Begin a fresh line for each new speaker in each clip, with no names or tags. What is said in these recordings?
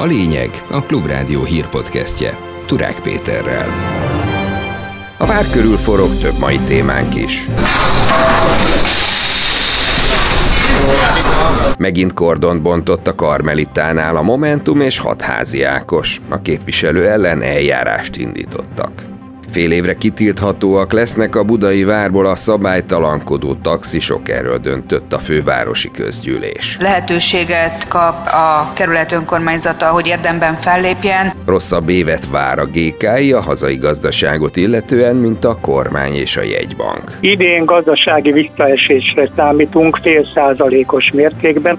A lényeg a Klubrádió hírpodcastje Turák Péterrel. A vár körül forog több mai témánk is. Megint kordont bontott a Karmelitánál a Momentum és hatházi Ákos. A képviselő ellen eljárást indítottak. Fél évre kitilthatóak lesznek a budai várból a szabálytalankodó taxisok, erről döntött a fővárosi közgyűlés.
Lehetőséget kap a kerület önkormányzata, hogy érdemben fellépjen.
Rosszabb évet vár a GKI a hazai gazdaságot illetően, mint a kormány és a jegybank.
Idén gazdasági visszaesésre számítunk fél százalékos mértékben.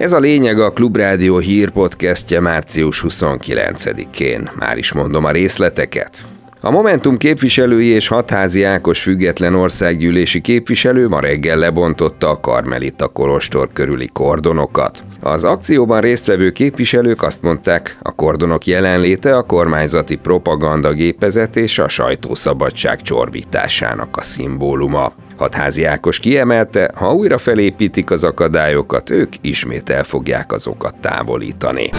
Ez a lényeg a Klubrádió hírpodcastje március 29-én. Már is mondom a részleteket. A Momentum képviselői és hatházi Ákos független országgyűlési képviselő ma reggel lebontotta a Karmelita Kolostor körüli kordonokat. Az akcióban résztvevő képviselők azt mondták, a kordonok jelenléte a kormányzati propaganda gépezet és a sajtószabadság csorbításának a szimbóluma. Hatházi Ákos kiemelte, ha újra felépítik az akadályokat, ők ismét el fogják azokat távolítani.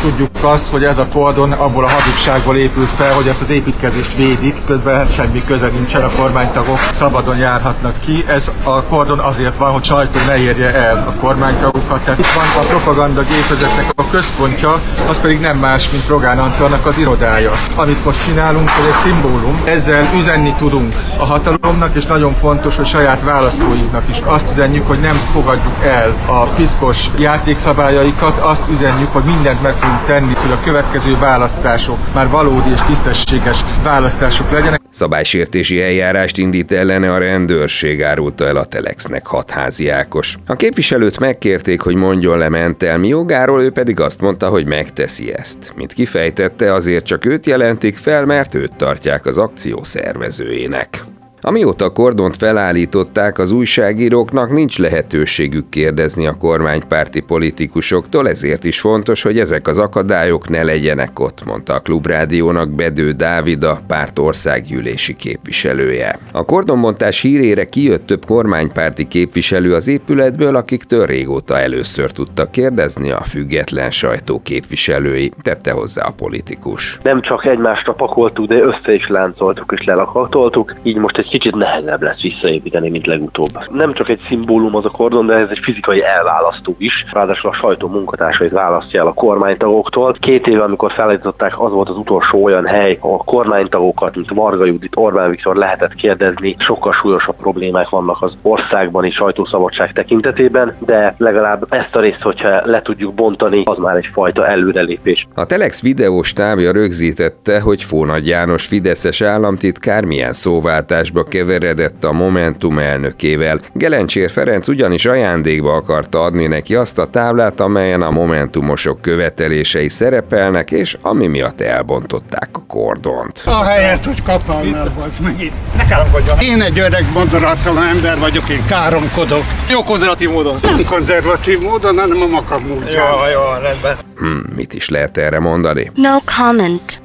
Tudjuk azt, hogy ez a kordon abból a hazugságból épült fel, hogy ezt az építkezést védik, közben semmi köze nincsen, a kormánytagok szabadon járhatnak ki. Ez a kordon azért van, hogy sajtó ne érje el a kormánytagokat. Tehát itt van a propaganda gépezetnek a központja, az pedig nem más, mint Rogán Antalnak az irodája. Amit most csinálunk, ez egy szimbólum, ezzel üzenni tudunk a hatalomnak, és nagyon fontos, hogy saját választóinknak is azt üzenjük, hogy nem fogadjuk el a piszkos játékszabályaikat, azt üzenjük, hogy mindent meg fogunk tenni, hogy a következő választások már valódi és tisztességes választások legyenek.
Szabálysértési eljárást indít ellene a rendőrség, árulta el a Telexnek hatházi Ákos. A képviselőt megkérték, hogy mondjon le mentelmi jogáról, ő pedig azt mondta, hogy megteszi ezt. Mint kifejtette, azért csak őt jelentik fel, mert őt tartják az akció szervezőjének. Amióta a kordont felállították, az újságíróknak nincs lehetőségük kérdezni a kormánypárti politikusoktól, ezért is fontos, hogy ezek az akadályok ne legyenek ott, mondta a Klubrádiónak Bedő Dávid, a párt országgyűlési képviselője. A kordonbontás hírére kijött több kormánypárti képviselő az épületből, akiktől régóta először tudtak kérdezni a független sajtó képviselői, tette hozzá a politikus.
Nem csak egymásra pakoltuk, de össze is láncoltuk és lelakatoltuk, így most egy kicsit nehezebb lesz visszaépíteni, mint legutóbb. Nem csak egy szimbólum az a kordon, de ez egy fizikai elválasztó is. Ráadásul a sajtó munkatársait választja el a kormánytagoktól. Két éve, amikor felállították, az volt az utolsó olyan hely, ahol kormánytagokat, mint Varga Judit, Orbán Viktor lehetett kérdezni. Sokkal súlyosabb problémák vannak az országban és sajtószabadság tekintetében, de legalább ezt a részt, hogyha le tudjuk bontani, az már egyfajta előrelépés.
A Telex videós tábja rögzítette, hogy Fónagy János Fideszes államtitkár milyen szóváltásba vitába keveredett a Momentum elnökével. Gelencsér Ferenc ugyanis ajándékba akarta adni neki azt a táblát, amelyen a Momentumosok követelései szerepelnek, és ami miatt elbontották a kordont.
A helyet, hogy kapálnál vagy meg Ne káromkodjon! Én egy öreg moderátlan ember vagyok, én káromkodok.
Jó konzervatív módon.
Nem konzervatív módon, hanem a makam módján.
Jó, jó, rendben.
Hmm, mit is lehet erre mondani?
No comment.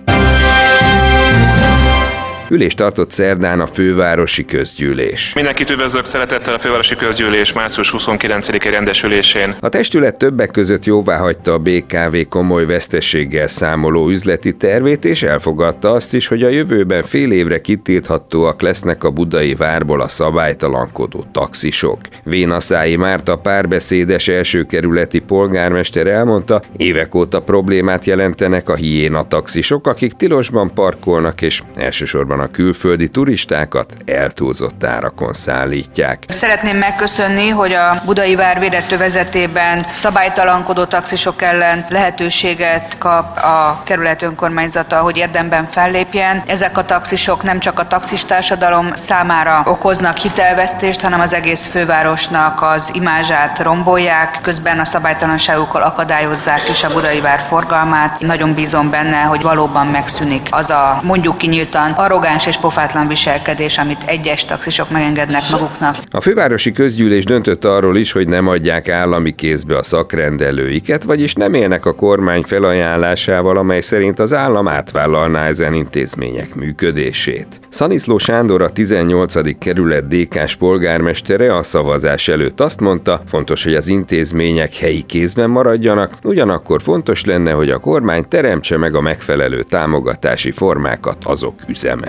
Ülést tartott szerdán a fővárosi közgyűlés.
Mindenkit üdvözlök szeretettel a fővárosi közgyűlés március 29-i rendesülésén.
A testület többek között jóvá hagyta a BKV komoly vesztességgel számoló üzleti tervét, és elfogadta azt is, hogy a jövőben fél évre kitilthatóak lesznek a budai várból a szabálytalankodó taxisok. Vénaszái Márta párbeszédes elsőkerületi polgármester elmondta, évek óta problémát jelentenek a hiéna taxisok, akik tilosban parkolnak és elsősorban elsősorban a külföldi turistákat eltúlzott árakon szállítják.
Szeretném megköszönni, hogy a Budai Vár védető vezetében szabálytalankodó taxisok ellen lehetőséget kap a kerület önkormányzata, hogy érdemben fellépjen. Ezek a taxisok nem csak a taxistársadalom számára okoznak hitelvesztést, hanem az egész fővárosnak az imázsát rombolják, közben a szabálytalanságukkal akadályozzák is a Budai Vár forgalmát. Nagyon bízom benne, hogy valóban megszűnik az a mondjuk kinyíltan arrogáns arrogáns és pofátlan viselkedés, amit egyes taxisok megengednek maguknak.
A fővárosi közgyűlés döntött arról is, hogy nem adják állami kézbe a szakrendelőiket, vagyis nem élnek a kormány felajánlásával, amely szerint az állam átvállalná ezen intézmények működését. Szaniszló Sándor a 18. kerület DK-s polgármestere a szavazás előtt azt mondta, fontos, hogy az intézmények helyi kézben maradjanak, ugyanakkor fontos lenne, hogy a kormány teremtse meg a megfelelő támogatási formákat azok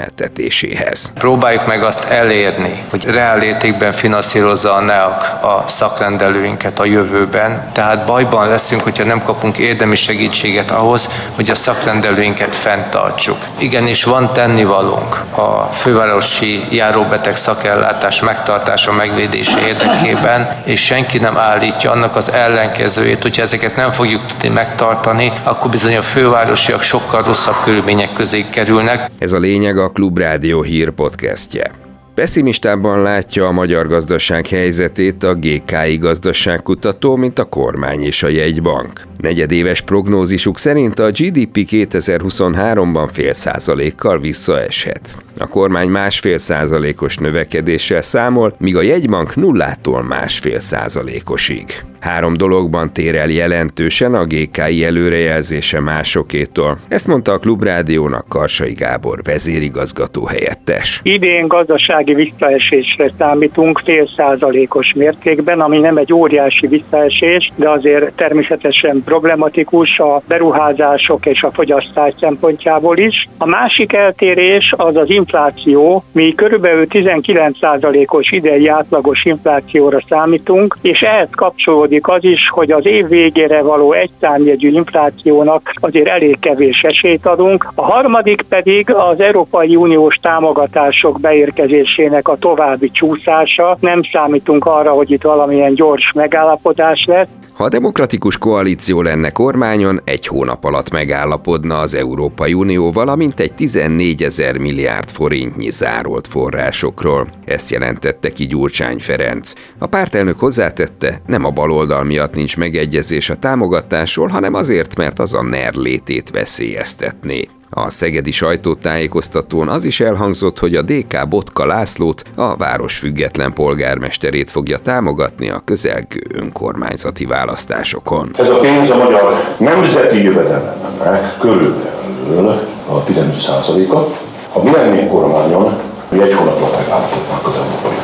üzemeltetéséhez.
Próbáljuk meg azt elérni, hogy reálértékben finanszírozza a NEAK a szakrendelőinket a jövőben, tehát bajban leszünk, hogyha nem kapunk érdemi segítséget ahhoz, hogy a szakrendelőinket fenntartsuk. Igenis van tennivalónk a fővárosi járóbeteg szakellátás megtartása, megvédése érdekében, és senki nem állítja annak az ellenkezőjét, hogyha ezeket nem fogjuk tudni megtartani, akkor bizony a fővárosiak sokkal rosszabb körülmények közé kerülnek.
Ez a lényeg a Klubrádió hír podcastje. Pessimistában látja a magyar gazdaság helyzetét a GKI gazdaságkutató, mint a kormány és a jegybank. Negyedéves prognózisuk szerint a GDP 2023-ban fél százalékkal visszaeshet. A kormány másfél százalékos növekedéssel számol, míg a jegybank nullától másfél százalékosig. Három dologban tér el jelentősen a GKI előrejelzése másokétól. Ezt mondta a Klubrádiónak Karsai Gábor vezérigazgató helyettes.
Idén gazdasági visszaesésre számítunk fél százalékos mértékben, ami nem egy óriási visszaesés, de azért természetesen problematikus a beruházások és a fogyasztás szempontjából is. A másik eltérés az az infláció. Mi körülbelül 19 százalékos idei átlagos inflációra számítunk, és ehhez kapcsolódik kapcsolódik az is, hogy az év végére való egyszámjegyű inflációnak azért elég kevés esélyt adunk. A harmadik pedig az Európai Uniós támogatások beérkezésének a további csúszása. Nem számítunk arra, hogy itt valamilyen gyors megállapodás lesz.
Ha a demokratikus koalíció lenne kormányon, egy hónap alatt megállapodna az Európai Unió, valamint egy 14 ezer milliárd forintnyi zárolt forrásokról. Ezt jelentette ki Gyurcsány Ferenc. A pártelnök hozzátette, nem a baloldal miatt nincs megegyezés a támogatásról, hanem azért, mert az a NER létét veszélyeztetné. A szegedi sajtótájékoztatón az is elhangzott, hogy a DK Botka Lászlót, a város független polgármesterét fogja támogatni a közelgő önkormányzati választásokon.
Ez a pénz a magyar nemzeti jövedelemnek körülbelül a 15%-a. Ha mi kormányon, egy hónapra megállapodnánk az Európai.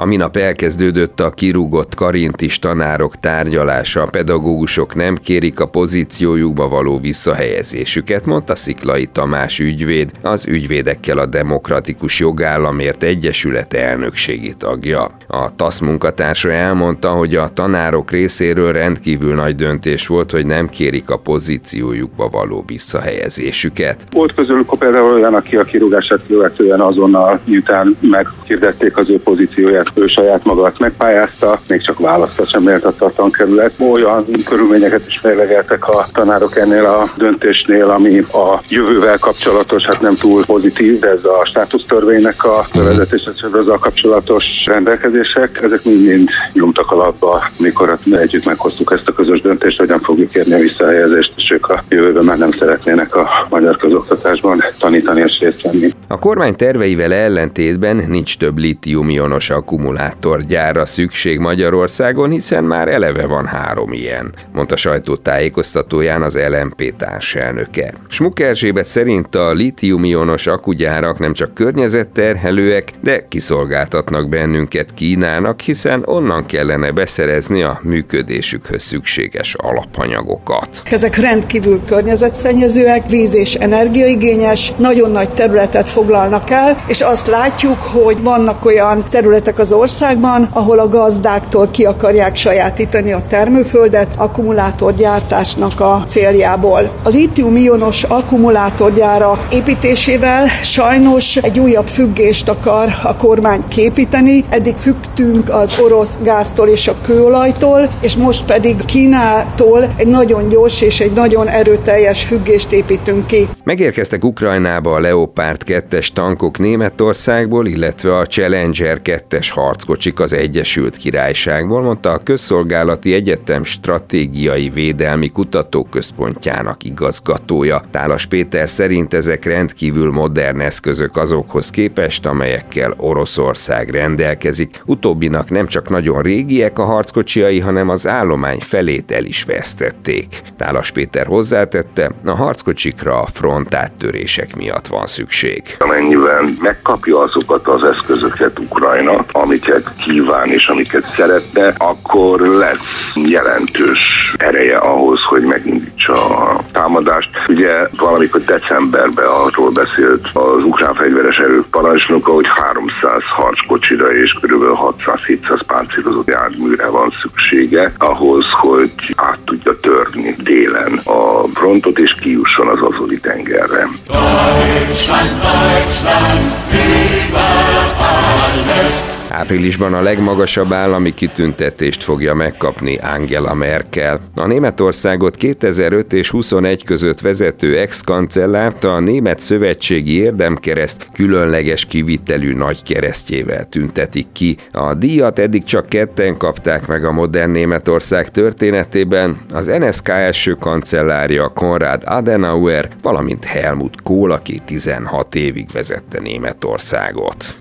A minap elkezdődött a kirúgott karintis tanárok tárgyalása, a pedagógusok nem kérik a pozíciójukba való visszahelyezésüket, mondta Sziklai Tamás ügyvéd, az ügyvédekkel a Demokratikus Jogállamért Egyesület elnökségi tagja. A TASZ munkatársa elmondta, hogy a tanárok részéről rendkívül nagy döntés volt, hogy nem kérik a pozíciójukba való visszahelyezésüket.
Volt közülük például olyan, aki a kirúgását követően azonnal, miután meghirdették az ő pozícióját, ő saját magát megpályázta, még csak választás sem méltatta a tankerület. Olyan körülményeket is fejlegeltek a tanárok ennél a döntésnél, ami a jövővel kapcsolatos, hát nem túl pozitív, de ez a státusztörvénynek a vezetése a kapcsolatos rendelkezések, ezek mind-mind nyomtak alapba, mikor együtt meghoztuk ezt a közös döntést, hogy nem fogjuk kérni a visszahelyezést, és ők a jövőben már nem szeretnének a magyar közoktatásban tanítani és részt venni.
A kormány terveivel ellentétben nincs több litium-ionos akkumulátorgyára szükség Magyarországon, hiszen már eleve van három ilyen, mondta sajtótájékoztatóján az LMP társelnöke. Smuk Erzsébet szerint a litium-ionos akugyárak nem csak környezetterhelőek, de kiszolgáltatnak bennünket Kínának, hiszen onnan kellene beszerezni a működésükhöz szükséges alapanyagokat.
Ezek rendkívül környezetszennyezőek, víz és energiaigényes, nagyon nagy területet foglalnak el, és azt látjuk, hogy vannak olyan területek az országban, ahol a gazdáktól ki akarják sajátítani a termőföldet akkumulátorgyártásnak a céljából. A litium-ionos akkumulátorgyára építésével sajnos egy újabb függést akar a kormány képíteni. Eddig függtünk az orosz gáztól és a kőolajtól, és most pedig Kínától egy nagyon gyors és egy nagyon erőteljes függést építünk ki.
Megérkeztek Ukrajnába a Leopard 2-es tankok Németországból, illetve a Challenger 2-es Vázas harckocsik az Egyesült Királyságból, mondta a Közszolgálati Egyetem Stratégiai Védelmi Kutatóközpontjának igazgatója. Tálas Péter szerint ezek rendkívül modern eszközök azokhoz képest, amelyekkel Oroszország rendelkezik. Utóbbinak nem csak nagyon régiek a harckocsiai, hanem az állomány felét el is vesztették. Tálas Péter hozzátette, a harckocsikra a frontáttörések miatt van szükség.
Amennyiben megkapja azokat az eszközöket Ukrajna, amiket kíván és amiket szeretne, akkor lesz jelentős ereje ahhoz, hogy megindítsa a támadást. Ugye valamikor decemberben arról beszélt az ukrán fegyveres erők parancsnoka, hogy 300 harckocsira és kb. 600-700 páncélozott járműre van szüksége ahhoz, hogy át tudja törni délen a frontot és kijusson az Azori tengerre. Deutschland, Deutschland,
Áprilisban a legmagasabb állami kitüntetést fogja megkapni Angela Merkel. A Németországot 2005 és 21 között vezető ex-kancellárt a Német Szövetségi Érdemkereszt különleges kivitelű nagy keresztjével tüntetik ki. A díjat eddig csak ketten kapták meg a modern Németország történetében, az NSK első kancellárja Konrad Adenauer, valamint Helmut Kohl, aki 16 évig vezette Németországot.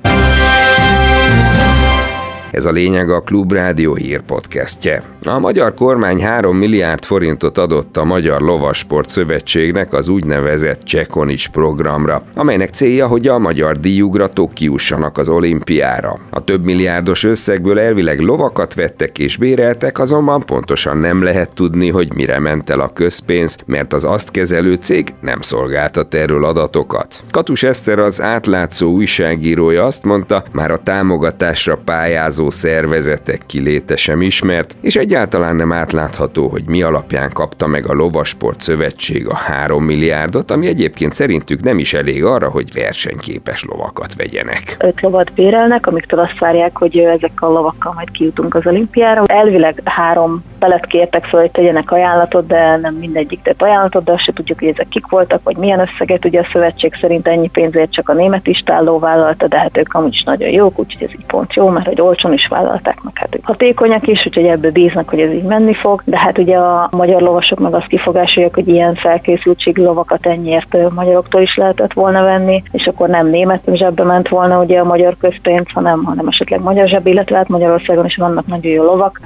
Ez a lényeg a Klubrádió hírpodcastje. A magyar kormány 3 milliárd forintot adott a Magyar Lovasport Szövetségnek az úgynevezett Csekonics programra, amelynek célja, hogy a magyar díjugratók kiussanak az olimpiára. A több milliárdos összegből elvileg lovakat vettek és béreltek, azonban pontosan nem lehet tudni, hogy mire ment el a közpénz, mert az azt kezelő cég nem szolgáltat erről adatokat. Katus Eszter az átlátszó újságírója azt mondta, már a támogatásra pályázó szervezetek kiléte sem ismert, és egy Egyáltalán nem átlátható, hogy mi alapján kapta meg a Lovasport Szövetség a 3 milliárdot, ami egyébként szerintük nem is elég arra, hogy versenyképes lovakat vegyenek.
Öt lovat bérelnek, amiktől azt várják, hogy ezekkel a lovakkal majd kijutunk az olimpiára. Elvileg három felet kértek fel, hogy tegyenek ajánlatot, de nem mindegyik tett ajánlatot, de azt se tudjuk, hogy ezek kik voltak, vagy milyen összeget. Ugye a szövetség szerint ennyi pénzért csak a német istálló vállalta, de hát ők amúgy is nagyon jók, úgyhogy ez így pont jó, mert hogy olcsón is vállalták, meg hát hatékonyak is, úgyhogy ebből bíznak, hogy ez így menni fog. De hát ugye a magyar lovasok meg azt kifogásolják, hogy ilyen felkészültség lovakat ennyiért magyaroktól is lehetett volna venni, és akkor nem német zsebbe ment volna ugye a magyar közpénz, hanem, hanem esetleg magyar zseb, illetve hát Magyarországon is vannak nagyon jó lovak.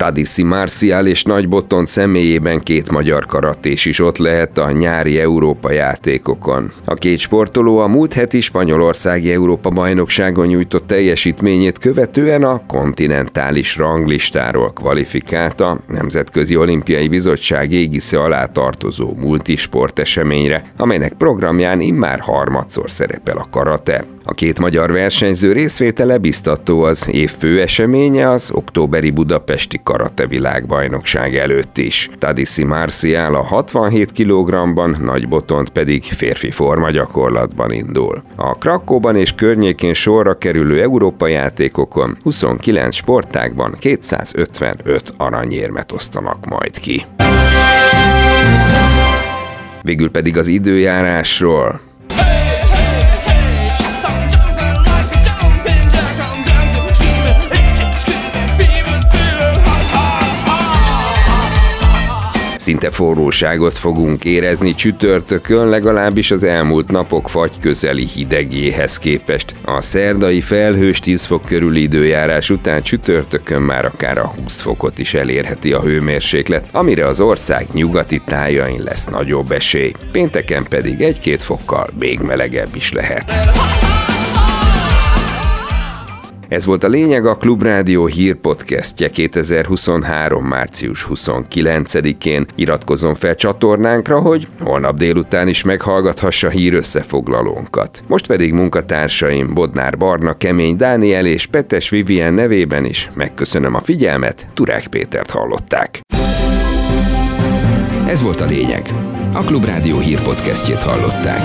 Tadiszi Marcial és Nagy Botton személyében két magyar karatés is ott lehet a nyári Európa játékokon. A két sportoló a múlt heti Spanyolországi Európa bajnokságon nyújtott teljesítményét követően a kontinentális ranglistáról kvalifikált a Nemzetközi Olimpiai Bizottság égisze alá tartozó multisport eseményre, amelynek programján immár harmadszor szerepel a karate. A két magyar versenyző részvétele biztató az év fő eseménye az októberi budapesti karate világbajnokság előtt is. Tadiszi Marcial a 67 kg-ban, Nagy Botont pedig férfi forma gyakorlatban indul. A Krakóban és környékén sorra kerülő Európa játékokon 29 sportágban 255 aranyérmet osztanak majd ki. Végül pedig az időjárásról. Szinte forróságot fogunk érezni csütörtökön, legalábbis az elmúlt napok fagy közeli hidegéhez képest. A szerdai felhős 10 fok körüli időjárás után csütörtökön már akár a 20 fokot is elérheti a hőmérséklet, amire az ország nyugati tájain lesz nagyobb esély. Pénteken pedig egy-két fokkal még melegebb is lehet. Ez volt a lényeg a Klubrádió hírpodcastje 2023. március 29-én. Iratkozom fel csatornánkra, hogy holnap délután is meghallgathassa hír összefoglalónkat. Most pedig munkatársaim Bodnár Barna, Kemény Dániel és Petes Vivien nevében is megköszönöm a figyelmet, Turák Pétert hallották. Ez volt a lényeg. A Klubrádió hírpodcastjét hallották.